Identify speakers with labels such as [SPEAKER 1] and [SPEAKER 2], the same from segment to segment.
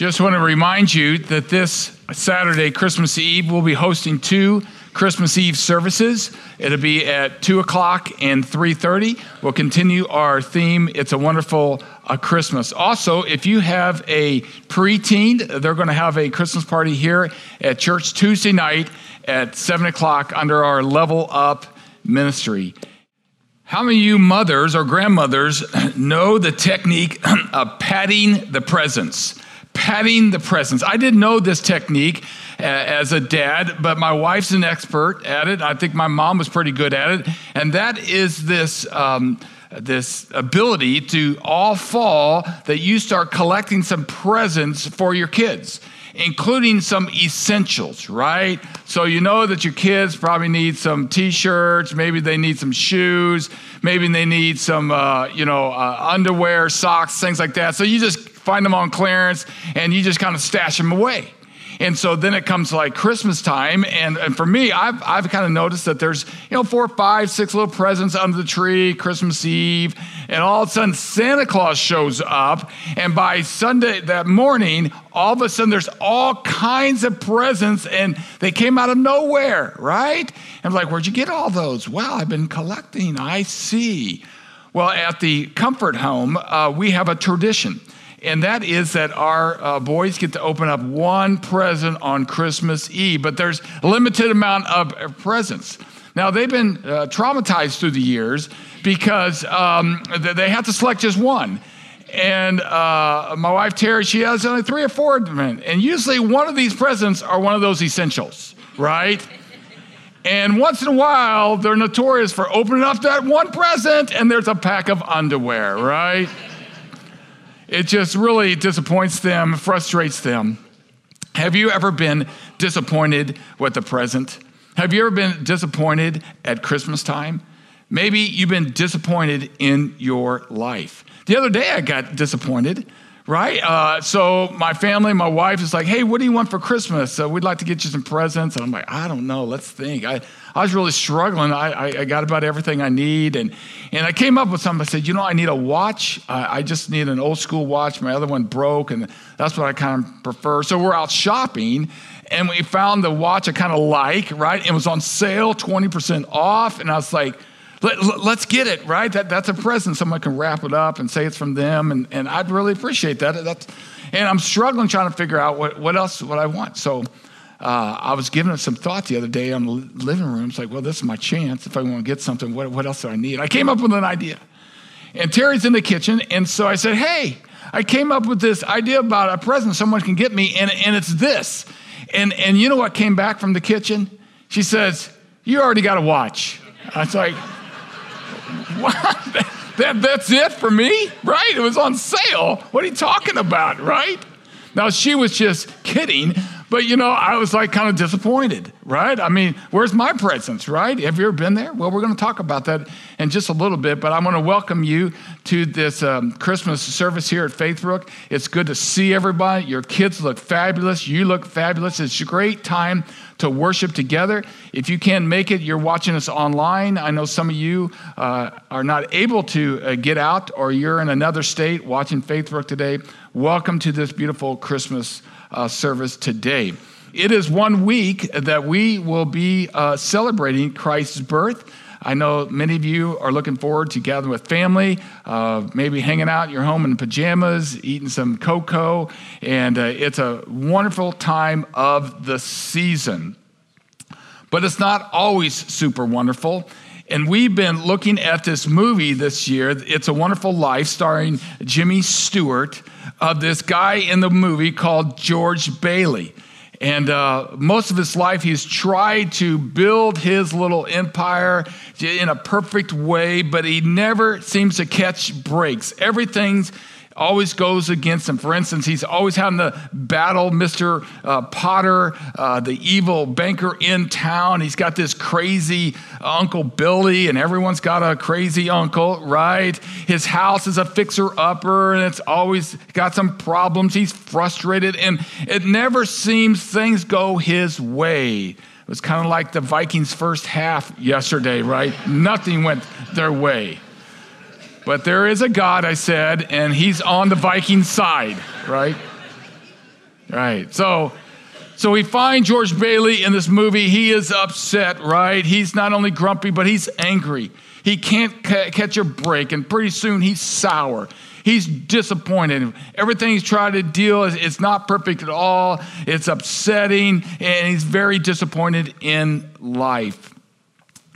[SPEAKER 1] Just want to remind you that this Saturday, Christmas Eve, we'll be hosting two Christmas Eve services. It'll be at two o'clock and three thirty. We'll continue our theme. It's a wonderful uh, Christmas. Also, if you have a preteen, they're going to have a Christmas party here at church Tuesday night at seven o'clock under our Level Up ministry. How many of you mothers or grandmothers know the technique of patting the presents? Patting the presents. I didn't know this technique uh, as a dad, but my wife's an expert at it. I think my mom was pretty good at it. And that is this. Um, this ability to all fall that you start collecting some presents for your kids including some essentials, right? So you know that your kids probably need some t-shirts, maybe they need some shoes, maybe they need some, uh, you know, uh, underwear, socks, things like that. So you just find them on clearance and you just kind of stash them away. And so then it comes like Christmas time. And, and for me, I've, I've kind of noticed that there's, you know, four, five, six little presents under the tree, Christmas Eve. And all of a sudden, Santa Claus shows up. And by Sunday, that morning, all of a sudden, there's all kinds of presents. And they came out of nowhere, right? And I'm like, where'd you get all those? Well, I've been collecting. I see. Well, at the comfort home, uh, we have a tradition and that is that our uh, boys get to open up one present on Christmas Eve, but there's a limited amount of presents. Now, they've been uh, traumatized through the years because um, they have to select just one. And uh, my wife Terry, she has only three or four of them. And usually one of these presents are one of those essentials, right? And once in a while, they're notorious for opening up that one present and there's a pack of underwear, right? It just really disappoints them, frustrates them. Have you ever been disappointed with the present? Have you ever been disappointed at Christmas time? Maybe you've been disappointed in your life. The other day I got disappointed right? Uh, so my family, my wife is like, hey, what do you want for Christmas? Uh, we'd like to get you some presents. And I'm like, I don't know. Let's think. I, I was really struggling. I, I, I got about everything I need. And, and I came up with something. I said, you know, I need a watch. I, I just need an old school watch. My other one broke, and that's what I kind of prefer. So we're out shopping. And we found the watch I kind of like, right? It was on sale, 20% off. And I was like, let, us get it, right? That, that's a present. Someone can wrap it up and say it's from them. And, and I'd really appreciate that. That's, and I'm struggling trying to figure out what, what else what I want. So uh, I was giving it some thought the other day in the living room. It's like, well, this is my chance. If I want to get something, what, what else do I need? I came up with an idea. And Terry's in the kitchen. And so I said, hey, I came up with this idea about a present someone can get me. And, and it's this. And, and you know what came back from the kitchen? She says, you already got a watch. I was like, That, that's it for me, right? It was on sale. What are you talking about, right? Now, she was just kidding, but you know, I was like kind of disappointed, right? I mean, where's my presence, right? Have you ever been there? Well, we're going to talk about that in just a little bit, but I want to welcome you to this um, Christmas service here at Faithbrook. It's good to see everybody. Your kids look fabulous. You look fabulous. It's a great time to worship together. If you can't make it, you're watching us online. I know some of you uh, are not able to uh, get out, or you're in another state watching Faithbrook today. Welcome to this beautiful Christmas uh, service today. It is one week that we will be uh, celebrating Christ's birth. I know many of you are looking forward to gathering with family, uh, maybe hanging out in your home in pajamas, eating some cocoa, and uh, it's a wonderful time of the season. But it's not always super wonderful. And we've been looking at this movie this year, It's a Wonderful Life, starring Jimmy Stewart, of this guy in the movie called George Bailey. And uh, most of his life, he's tried to build his little empire in a perfect way, but he never seems to catch breaks. Everything's always goes against him. For instance, he's always having to battle Mr. Uh, Potter, uh, the evil banker in town. He's got this crazy Uncle Billy, and everyone's got a crazy uncle, right? His house is a fixer upper, and it's always got some problems. He's frustrated, and it never seems things go his way. It was kind of like the Vikings' first half yesterday, right? Nothing went their way. But there is a God, I said, and he's on the Viking side, right? Right. So, so we find George Bailey in this movie. He is upset, right? He's not only grumpy, but he's angry. He can't ca- catch a break, and pretty soon he's sour. He's disappointed. Everything he's trying to deal is it's not perfect at all. It's upsetting, and he's very disappointed in life.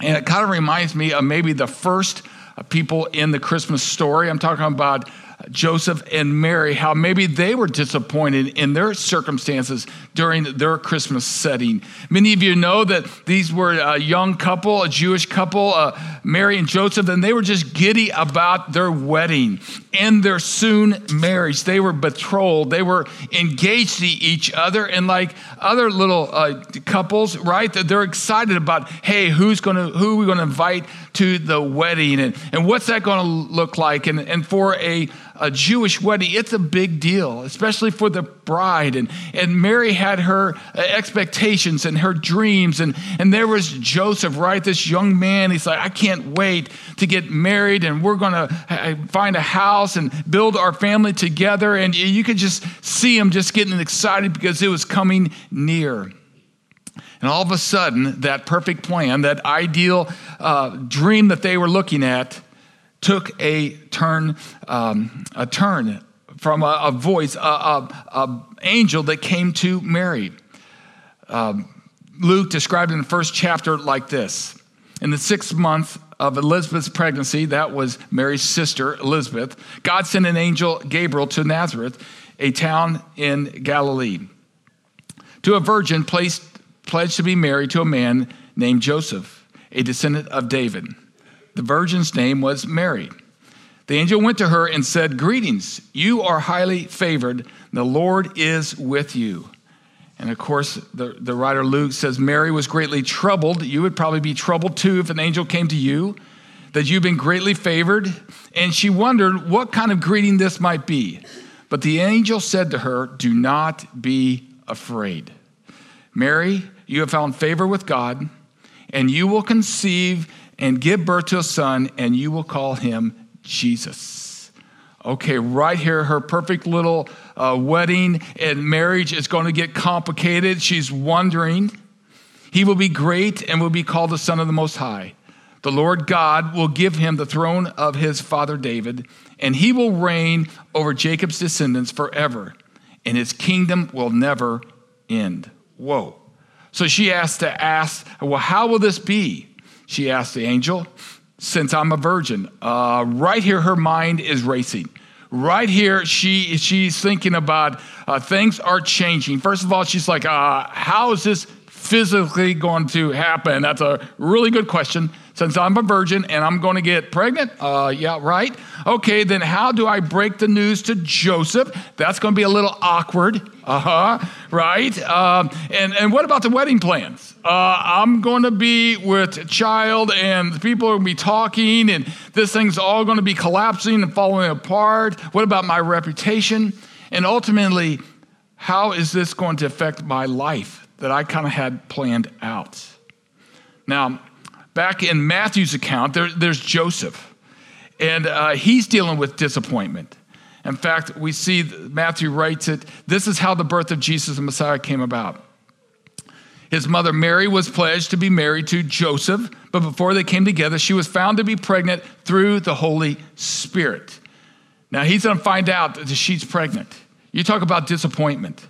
[SPEAKER 1] And it kind of reminds me of maybe the first people in the Christmas story. I'm talking about Joseph and Mary, how maybe they were disappointed in their circumstances during their Christmas setting. Many of you know that these were a young couple, a Jewish couple, uh, Mary and Joseph, and they were just giddy about their wedding and their soon marriage. They were betrothed, they were engaged to each other, and like other little uh, couples, right? They're excited about, hey, who's going to who are we going to invite to the wedding, and and what's that going to look like? And and for a a Jewish wedding, it's a big deal, especially for the bride. And, and Mary had her uh, expectations and her dreams. And, and there was Joseph, right? This young man. He's like, I can't wait to get married, and we're going to find a house and build our family together. And you could just see him just getting excited because it was coming near. And all of a sudden, that perfect plan, that ideal uh, dream that they were looking at, took a turn, um, a turn from a, a voice, a, angel that came to Mary. Um, Luke described in the first chapter like this: In the sixth month of Elizabeth's pregnancy, that was Mary's sister Elizabeth, God sent an angel Gabriel to Nazareth, a town in Galilee, to a virgin placed, pledged to be married to a man named Joseph, a descendant of David. The virgin's name was Mary. The angel went to her and said, Greetings, you are highly favored. The Lord is with you. And of course, the, the writer Luke says, Mary was greatly troubled. You would probably be troubled too if an angel came to you, that you've been greatly favored. And she wondered what kind of greeting this might be. But the angel said to her, Do not be afraid. Mary, you have found favor with God, and you will conceive and give birth to a son, and you will call him Jesus. Okay, right here, her perfect little uh, wedding and marriage is going to get complicated. She's wondering. He will be great and will be called the Son of the Most High. The Lord God will give him the throne of his father David, and he will reign over Jacob's descendants forever, and his kingdom will never end. Whoa. So she has to ask, well, how will this be? She asked the angel, Since I'm a virgin. Uh, right here, her mind is racing. Right here, she, she's thinking about uh, things are changing. First of all, she's like, uh, How is this physically going to happen? That's a really good question. Since I'm a virgin and I'm going to get pregnant, uh, yeah, right. Okay, then how do I break the news to Joseph? That's going to be a little awkward. Uh huh, right. Um, and, and what about the wedding plans? Uh, I'm going to be with child and people are going to be talking and this thing's all going to be collapsing and falling apart. What about my reputation? And ultimately, how is this going to affect my life that I kind of had planned out? Now, back in Matthew's account, there, there's Joseph, and uh, he's dealing with disappointment. In fact, we see Matthew writes it this is how the birth of Jesus the Messiah came about. His mother Mary was pledged to be married to Joseph, but before they came together, she was found to be pregnant through the Holy Spirit. Now he's going to find out that she's pregnant. You talk about disappointment.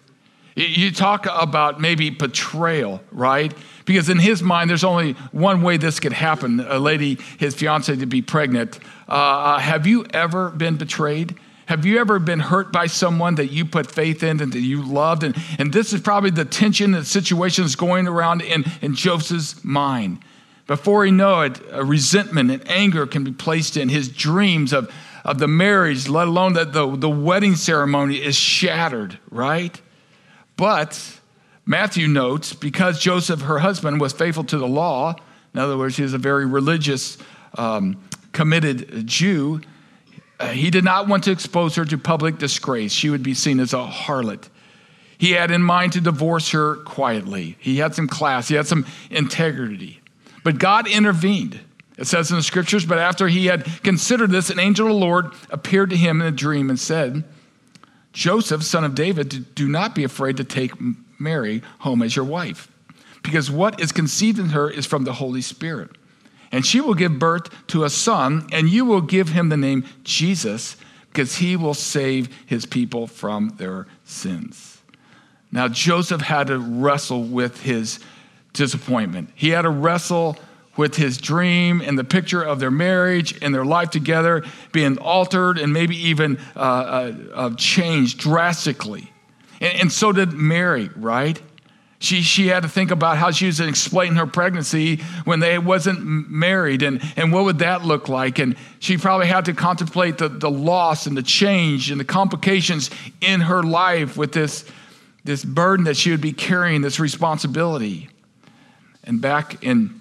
[SPEAKER 1] You talk about maybe betrayal, right? Because in his mind, there's only one way this could happen a lady, his fiance, to be pregnant. Uh, uh, have you ever been betrayed? Have you ever been hurt by someone that you put faith in and that you loved? And, and this is probably the tension and situation that's going around in, in Joseph's mind. Before he know it, resentment and anger can be placed in his dreams of, of the marriage, let alone that the, the wedding ceremony is shattered, right? But Matthew notes because Joseph, her husband, was faithful to the law, in other words, he was a very religious, um, committed Jew, uh, he did not want to expose her to public disgrace. She would be seen as a harlot. He had in mind to divorce her quietly. He had some class, he had some integrity. But God intervened. It says in the scriptures, but after he had considered this, an angel of the Lord appeared to him in a dream and said, Joseph, son of David, do not be afraid to take Mary home as your wife, because what is conceived in her is from the Holy Spirit. And she will give birth to a son, and you will give him the name Jesus, because he will save his people from their sins. Now, Joseph had to wrestle with his disappointment. He had to wrestle with his dream and the picture of their marriage and their life together being altered and maybe even uh, uh, uh, changed drastically. And, and, so did Mary, right? She, she had to think about how she was explaining her pregnancy when they wasn't married and, and what would that look like. And she probably had to contemplate the, the loss and the change and the complications in her life with this, this burden that she would be carrying, this responsibility. And back in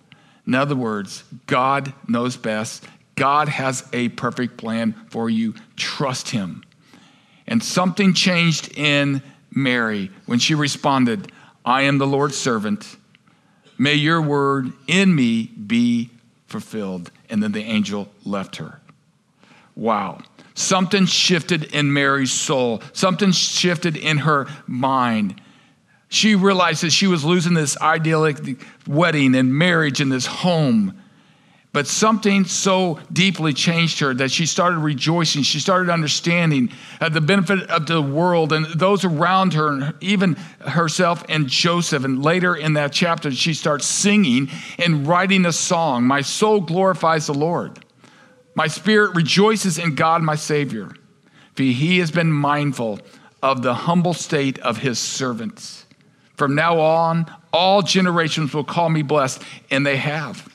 [SPEAKER 1] In other words, God knows best. God has a perfect plan for you. Trust Him. And something changed in Mary when she responded, I am the Lord's servant. May your word in me be fulfilled. And then the angel left her. Wow. Something shifted in Mary's soul, something shifted in her mind. She realized that she was losing this idyllic wedding and marriage and this home. But something so deeply changed her that she started rejoicing. She started understanding uh, the benefit of the world and those around her, and even herself and Joseph. And later in that chapter, she starts singing and writing a song My soul glorifies the Lord. My spirit rejoices in God, my Savior, for he has been mindful of the humble state of his servants. From now on, all generations will call me blessed, and they have.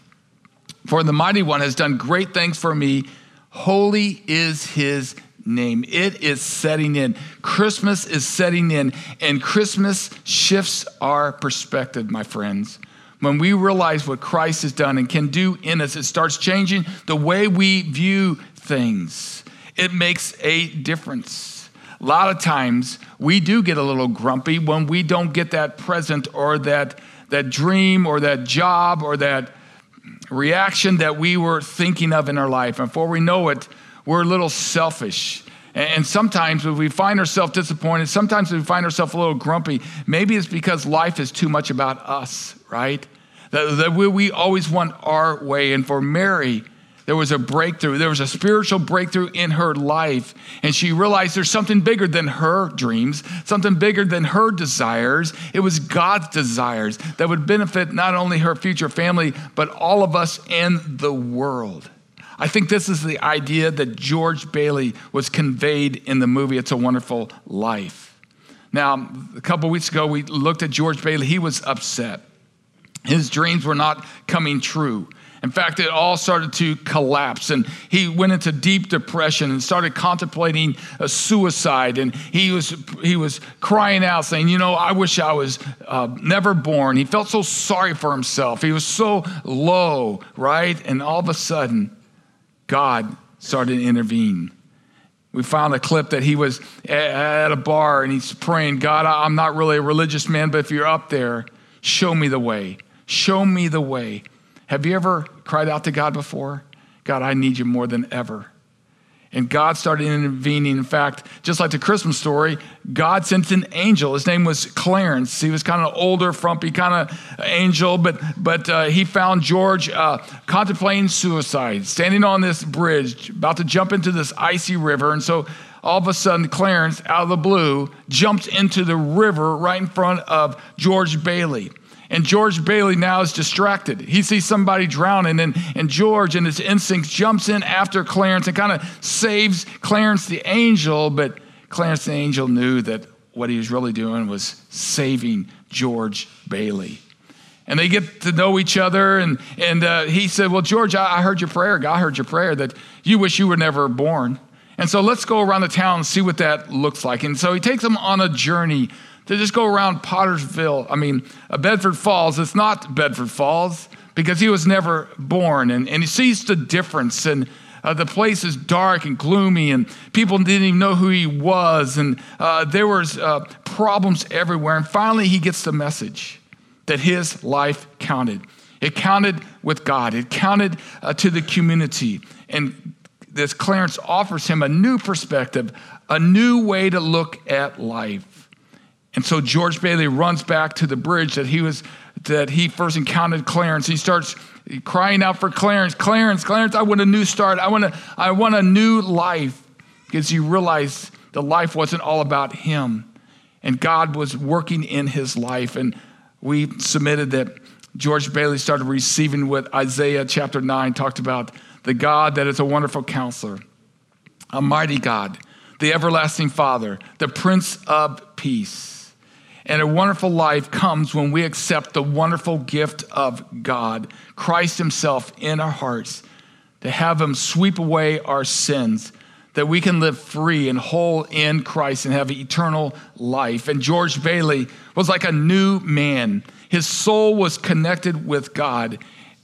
[SPEAKER 1] For the mighty one has done great things for me. Holy is his name. It is setting in. Christmas is setting in, and Christmas shifts our perspective, my friends. When we realize what Christ has done and can do in us, it starts changing the way we view things. It makes a difference. A lot of times we do get a little grumpy when we don't get that present or that, that dream or that job or that reaction that we were thinking of in our life. And before we know it, we're a little selfish. And sometimes when we find ourselves disappointed, sometimes we find ourselves a little grumpy, maybe it's because life is too much about us, right? That, that we, we always want our way. And for Mary, there was a breakthrough. There was a spiritual breakthrough in her life. And she realized there's something bigger than her dreams, something bigger than her desires. It was God's desires that would benefit not only her future family, but all of us in the world. I think this is the idea that George Bailey was conveyed in the movie It's a Wonderful Life. Now, a couple weeks ago, we looked at George Bailey. He was upset. His dreams were not coming true. In fact, it all started to collapse, and he went into deep depression and started contemplating a suicide. And he was he was crying out, saying, "You know, I wish I was uh, never born." He felt so sorry for himself. He was so low, right? And all of a sudden, God started to intervene. We found a clip that he was at a bar and he's praying, God, I'm not really a religious man, but if you're up there, show me the way. Show me the way. Have you ever cried out to God before? God, I need you more than ever. And God started intervening. In fact, just like the Christmas story, God sent an angel. His name was Clarence. He was kind of an older, frumpy kind of angel, but, but uh, he found George uh, contemplating suicide, standing on this bridge, about to jump into this icy river. And so all of a sudden, Clarence, out of the blue, jumped into the river right in front of George Bailey. And George Bailey now is distracted. He sees somebody drowning, and, and George, in his instincts, jumps in after Clarence and kind of saves Clarence the angel. But Clarence the angel knew that what he was really doing was saving George Bailey. And they get to know each other. And, and uh, he said, Well, George, I, I heard your prayer. God heard your prayer that you wish you were never born. And so let's go around the town and see what that looks like. And so he takes them on a journey to just go around Pottersville, I mean, uh, Bedford Falls. It's not Bedford Falls because he was never born. And, and he sees the difference. And uh, the place is dark and gloomy, and people didn't even know who he was. And uh, there was uh, problems everywhere. And finally, he gets the message that his life counted. It counted with God. It counted uh, to the community. And this Clarence offers him a new perspective, a new way to look at life. And so George Bailey runs back to the bridge that he was that he first encountered Clarence. He starts crying out for Clarence, Clarence, Clarence, I want a new start. I want a, I want a new life. Because he realized the life wasn't all about him. And God was working in his life. And we submitted that George Bailey started receiving what Isaiah chapter 9 talked about the God that is a wonderful counselor, a mighty God, the everlasting Father, the Prince of Peace. And a wonderful life comes when we accept the wonderful gift of God, Christ Himself, in our hearts, to have Him sweep away our sins, that we can live free and whole in Christ and have eternal life. And George Bailey was like a new man. His soul was connected with God,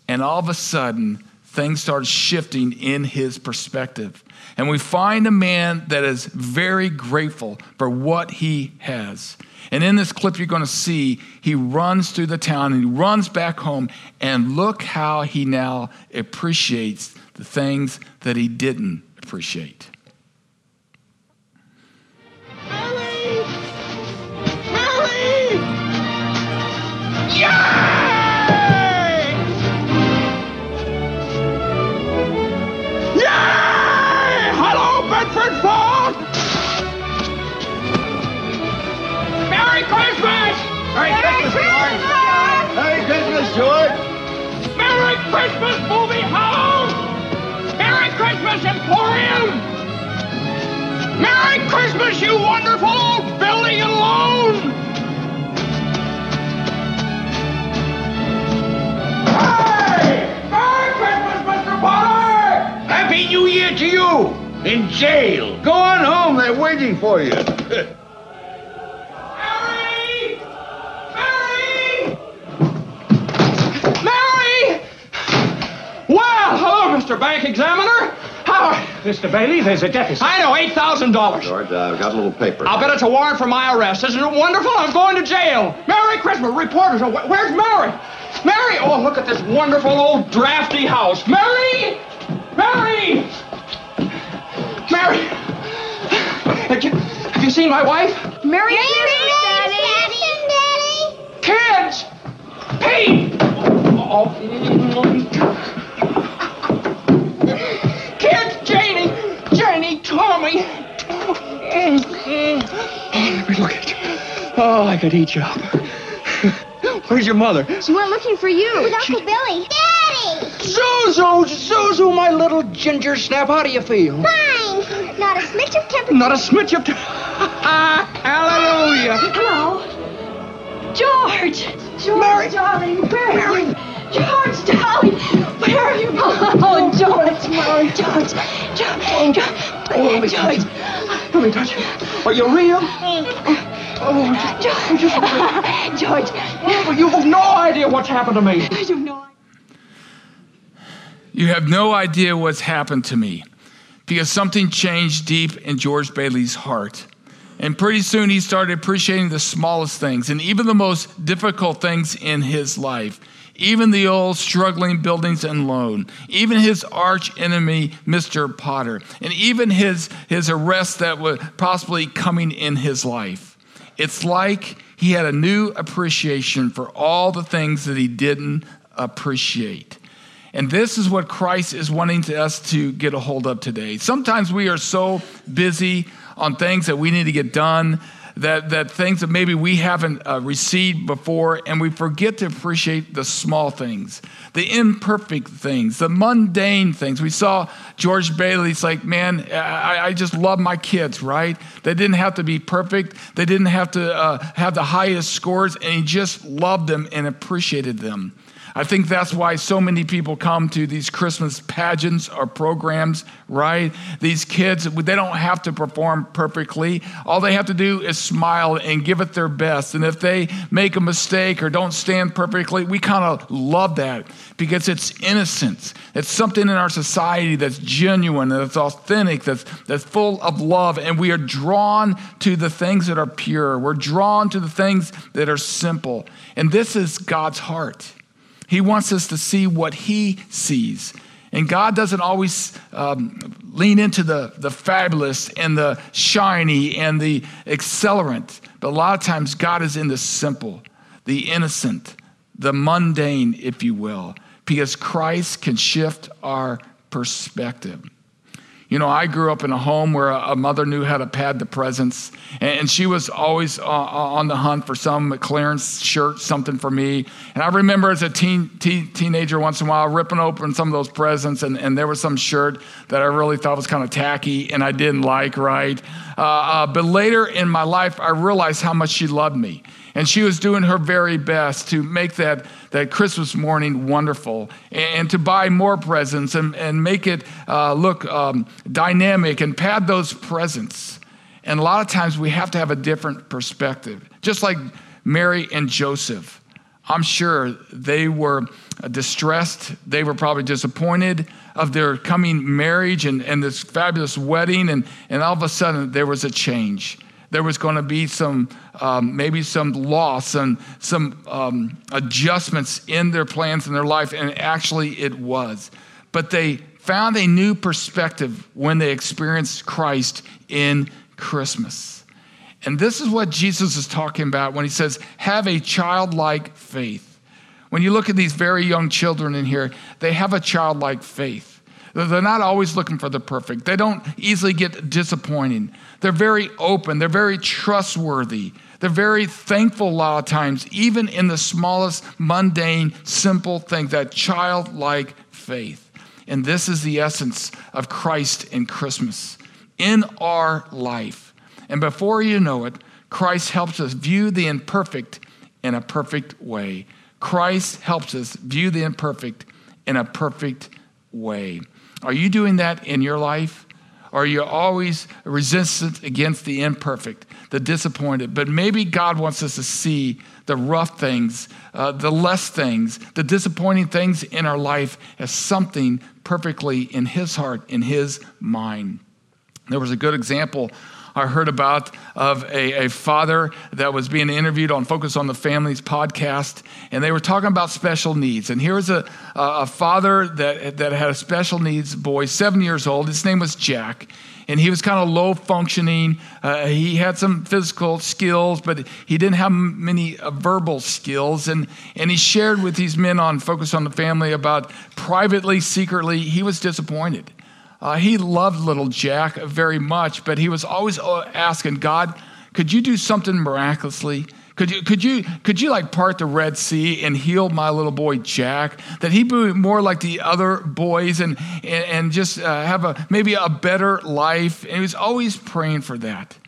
[SPEAKER 1] and all of a sudden, things started shifting in his perspective. And we find a man that is very grateful for what he has. And in this clip, you're going to see he runs through the town and he runs back home. And look how he now appreciates the things that he didn't appreciate.
[SPEAKER 2] Jail. Go on home. They're waiting for you. Mary!
[SPEAKER 3] Mary! Mary! Well, hello, Mr. Bank Examiner. How
[SPEAKER 4] Mr. Bailey, there's a deficit.
[SPEAKER 3] I know, $8,000.
[SPEAKER 2] George, uh, I've got a little paper.
[SPEAKER 3] I'll bet it's a warrant for my arrest. Isn't it wonderful? I'm going to jail. Merry Christmas. Reporters, oh, where's Mary? Mary! Oh, look at this wonderful old drafty house. Mary! Mary! Have you seen my wife?
[SPEAKER 5] Merry Christmas, Daddy!
[SPEAKER 3] Daddy! Kids! Pete! Oh. oh Kids! Janie! Janie! Tommy! Oh, look at you. Oh, I could eat you up. Where's your mother?
[SPEAKER 5] She went looking for you. With Uncle she... Billy. Daddy!
[SPEAKER 3] Zuzu! Zuzu, my little ginger snap. How do you feel?
[SPEAKER 5] Fine. Not a smidge of temper.
[SPEAKER 3] Not a smidge of temper. Hallelujah.
[SPEAKER 5] Hello. George! George,
[SPEAKER 3] Mary.
[SPEAKER 5] darling, where
[SPEAKER 3] Mary.
[SPEAKER 5] are you? George, darling, where are you? Oh, George, Mary. George, George, George.
[SPEAKER 3] Oh, let me touch you. Let me touch you. Are you real? Oh,
[SPEAKER 5] George.
[SPEAKER 3] Just...
[SPEAKER 5] George.
[SPEAKER 3] Oh, you have no idea what's happened to me.
[SPEAKER 5] I have no idea.
[SPEAKER 1] You have no idea what's happened to me because something changed deep in George Bailey's heart. And pretty soon he started appreciating the smallest things and even the most difficult things in his life. Even the old struggling buildings and loan, even his arch enemy, Mr. Potter, and even his, his arrest that was possibly coming in his life. It's like he had a new appreciation for all the things that he didn't appreciate. And this is what Christ is wanting to us to get a hold of today. Sometimes we are so busy on things that we need to get done that, that things that maybe we haven't uh, received before, and we forget to appreciate the small things, the imperfect things, the mundane things. We saw George Bailey's like, man, I, I just love my kids, right? They didn't have to be perfect, they didn't have to uh, have the highest scores, and he just loved them and appreciated them. I think that's why so many people come to these Christmas pageants or programs, right? These kids, they don't have to perform perfectly. All they have to do is smile and give it their best. And if they make a mistake or don't stand perfectly, we kind of love that because it's innocence. It's something in our society that's genuine, that's authentic, that's, that's full of love. And we are drawn to the things that are pure. We're drawn to the things that are simple. And this is God's heart. He wants us to see what He sees. And God doesn't always um, lean into the, the fabulous and the shiny and the accelerant, but a lot of times God is in the simple, the innocent, the mundane, if you will, because Christ can shift our perspective. You know, I grew up in a home where a mother knew how to pad the presents, and she was always uh, uh, on the hunt for some clearance shirt, something for me. And I remember as a teen, teen, teenager, once in a while, ripping open some of those presents, and, and there was some shirt that I really thought was kind of tacky and I didn't like, right? Uh, uh, but later in my life, I realized how much she loved me. And she was doing her very best to make that, that Christmas morning wonderful and, to buy more presents and, and make it uh, look um, dynamic and pad those presents. And a lot of times we have to have a different perspective. Just like Mary and Joseph. I'm sure they were distressed. They were probably disappointed of their coming marriage and, and this fabulous wedding. And, and all of a sudden, there was a change there was going to be some, um, maybe some loss and some um, adjustments in their plans in their life, and actually it was. But they found a new perspective when they experienced Christ in Christmas. And this is what Jesus is talking about when he says, have a childlike faith. When you look at these very young children in here, they have a childlike faith. They're not always looking for the perfect. They don't easily get disappointing. They're very open. They're very trustworthy. They're very thankful a lot of times, even in the smallest, mundane, simple thing, that childlike faith. And this is the essence of Christ in Christmas in our life. And before you know it, Christ helps us view the imperfect in a perfect way. Christ helps us view the imperfect in a perfect way. Are you doing that in your life? Or are you always resistant against the imperfect, the disappointed? But maybe God wants us to see the rough things, uh, the less things, the disappointing things in our life as something perfectly in His heart, in His mind. There was a good example I heard about of a, a father that was being interviewed on Focus on the Family's podcast, and they were talking about special needs. And here was a, a father that, that had a special needs boy, seven years old. His name was Jack and he was kind of low functioning. Uh, he had some physical skills, but he didn't have many uh, verbal skills. And, and he shared with these men on Focus on the Family about privately, secretly, he was disappointed. Uh, he loved little Jack very much, but he was always uh, asking God, could you do something miraculously? Could you, could you, could you like part the Red Sea and heal my little boy Jack? That he be more like the other boys and, and, and just uh, have a, maybe a better life. And he was always praying for that.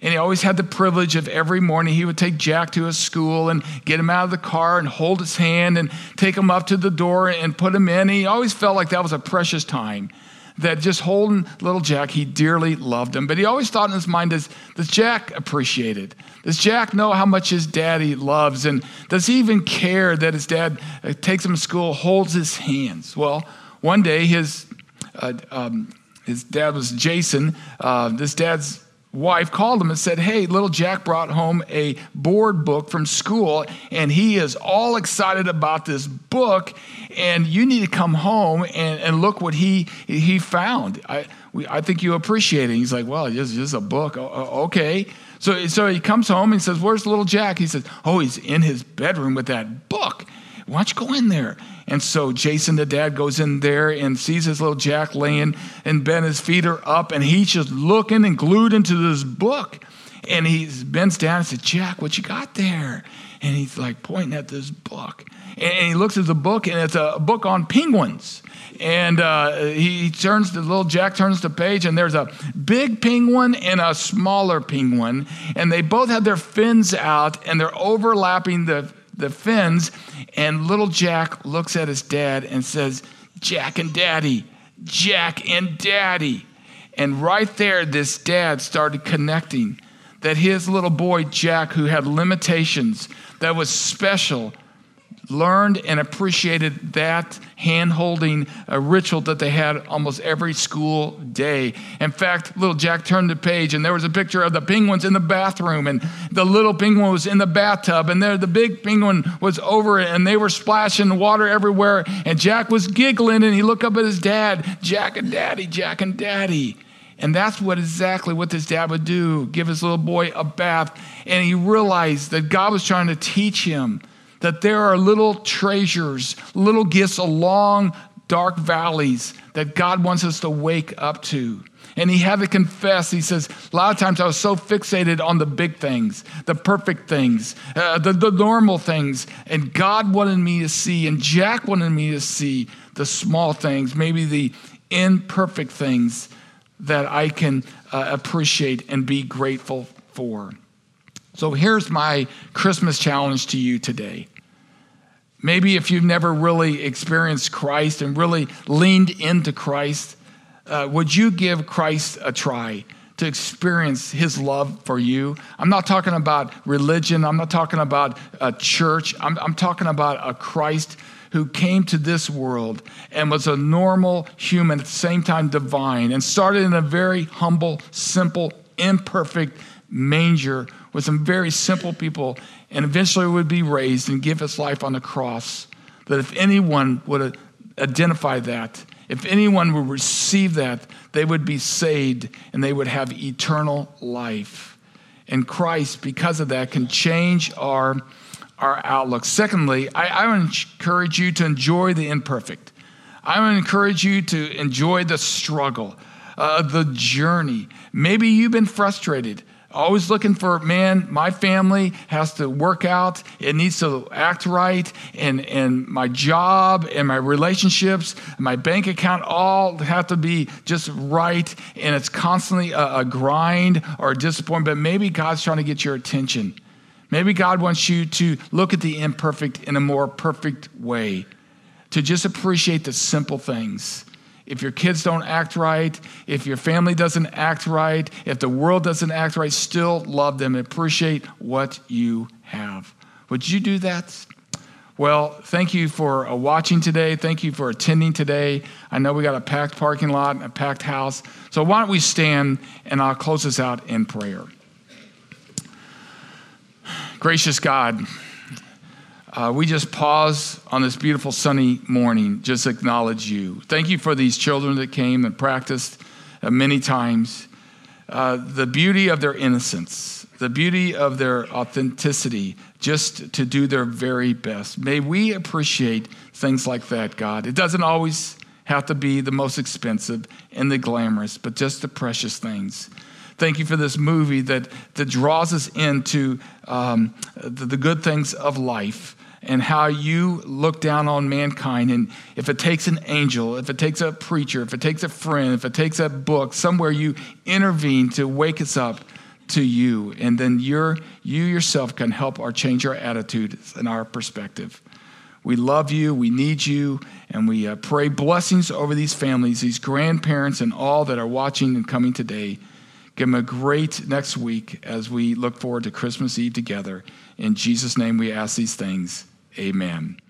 [SPEAKER 1] And he always had the privilege of every morning he would take Jack to his school and get him out of the car and hold his hand and take him up to the door and put him in. And he always felt like that was a precious time that just holding little Jack, he dearly loved him. But he always thought in his mind, does, does Jack appreciate it? Does Jack know how much his daddy loves? And does he even care that his dad uh, takes him to school, holds his hands? Well, one day his, uh, um, his dad was Jason. Uh, this dad's wife called him and said, Hey, little Jack brought home a board book from school, and he is all excited about this book, and you need to come home and, and look what he, he found. I, we, I think you appreciate it. He's like, Well, it's just a book. okay. So, so he comes home and says, Where's little Jack? He says, Oh, he's in his bedroom with that book. Why don't you go in there? And so Jason, the dad, goes in there and sees his little Jack laying in bed. His feet are up, and he's just looking and glued into this book. And he bends down and says, Jack, what you got there? And he's like pointing at this book. And he looks at the book, and it's a book on penguins. And uh, he turns the little Jack turns the page, and there's a big penguin and a smaller penguin, and they both have their fins out, and they're overlapping the the fins. And little Jack looks at his dad and says, "Jack and Daddy, Jack and Daddy." And right there, this dad started connecting that his little boy Jack, who had limitations, that was special, learned and appreciated that hand holding uh, ritual that they had almost every school day. In fact, little Jack turned the page and there was a picture of the penguins in the bathroom, and the little penguin was in the bathtub, and there the big penguin was over it, and they were splashing water everywhere. And Jack was giggling, and he looked up at his dad, Jack and Daddy, Jack and Daddy. And that's what exactly what this dad would do give his little boy a bath. And he realized that God was trying to teach him that there are little treasures, little gifts along dark valleys that God wants us to wake up to. And he had to confess, he says, a lot of times I was so fixated on the big things, the perfect things, uh, the, the normal things. And God wanted me to see, and Jack wanted me to see the small things, maybe the imperfect things that I can uh, appreciate and be grateful for. So here's my Christmas challenge to you today. Maybe if you've never really experienced Christ and really leaned into Christ, uh, would you give Christ a try to experience his love for you? I'm not talking about religion, I'm not talking about a church, I'm, I'm talking about a Christ who came to this world and was a normal human, at the same time divine, and started in a very humble, simple, imperfect manger with some very simple people, and eventually would be raised and give his life on the cross. That if anyone would identify that, if anyone would receive that, they would be saved and they would have eternal life. And Christ, because of that, can change our, our outlook. Secondly, I, I would encourage you to enjoy the imperfect. I would encourage you to enjoy the struggle, uh, the journey. Maybe you've been frustrated. Always looking for, man, my family has to work out. It needs to act right. And, and my job and my relationships, my bank account all have to be just right. And it's constantly a, a grind or a disappointment. But maybe God's trying to get your attention. Maybe God wants you to look at the imperfect in a more perfect way, to just appreciate the simple things if your kids don't act right, if your family doesn't act right, if the world doesn't act right, still love them and appreciate what you have. Would you do that? Well, thank you for uh, watching today. Thank you for attending today. I know we got a packed parking lot and a packed house. So why don't we stand and I'll close this out in prayer. Gracious God, uh, we just pause on this beautiful sunny morning, just acknowledge you. Thank you for these children that came and practiced uh, many times. Uh, the beauty of their innocence, the beauty of their authenticity, just to do their very best. May we appreciate things like that, God. It doesn't always have to be the most expensive and the glamorous, but just the precious things. Thank you for this movie that, that draws us into um, the, the good things of life and how you look down on mankind. And if it takes an angel, if it takes a preacher, if it takes a friend, if it takes a book, somewhere you intervene to wake us up to you. And then you you yourself can help or change our attitude and our perspective. We love you, we need you, and we uh, pray blessings over these families, these grandparents, and all that are watching and coming today. Give them a great next week as we look forward to Christmas Eve together. In Jesus' name, we ask these things. Amen.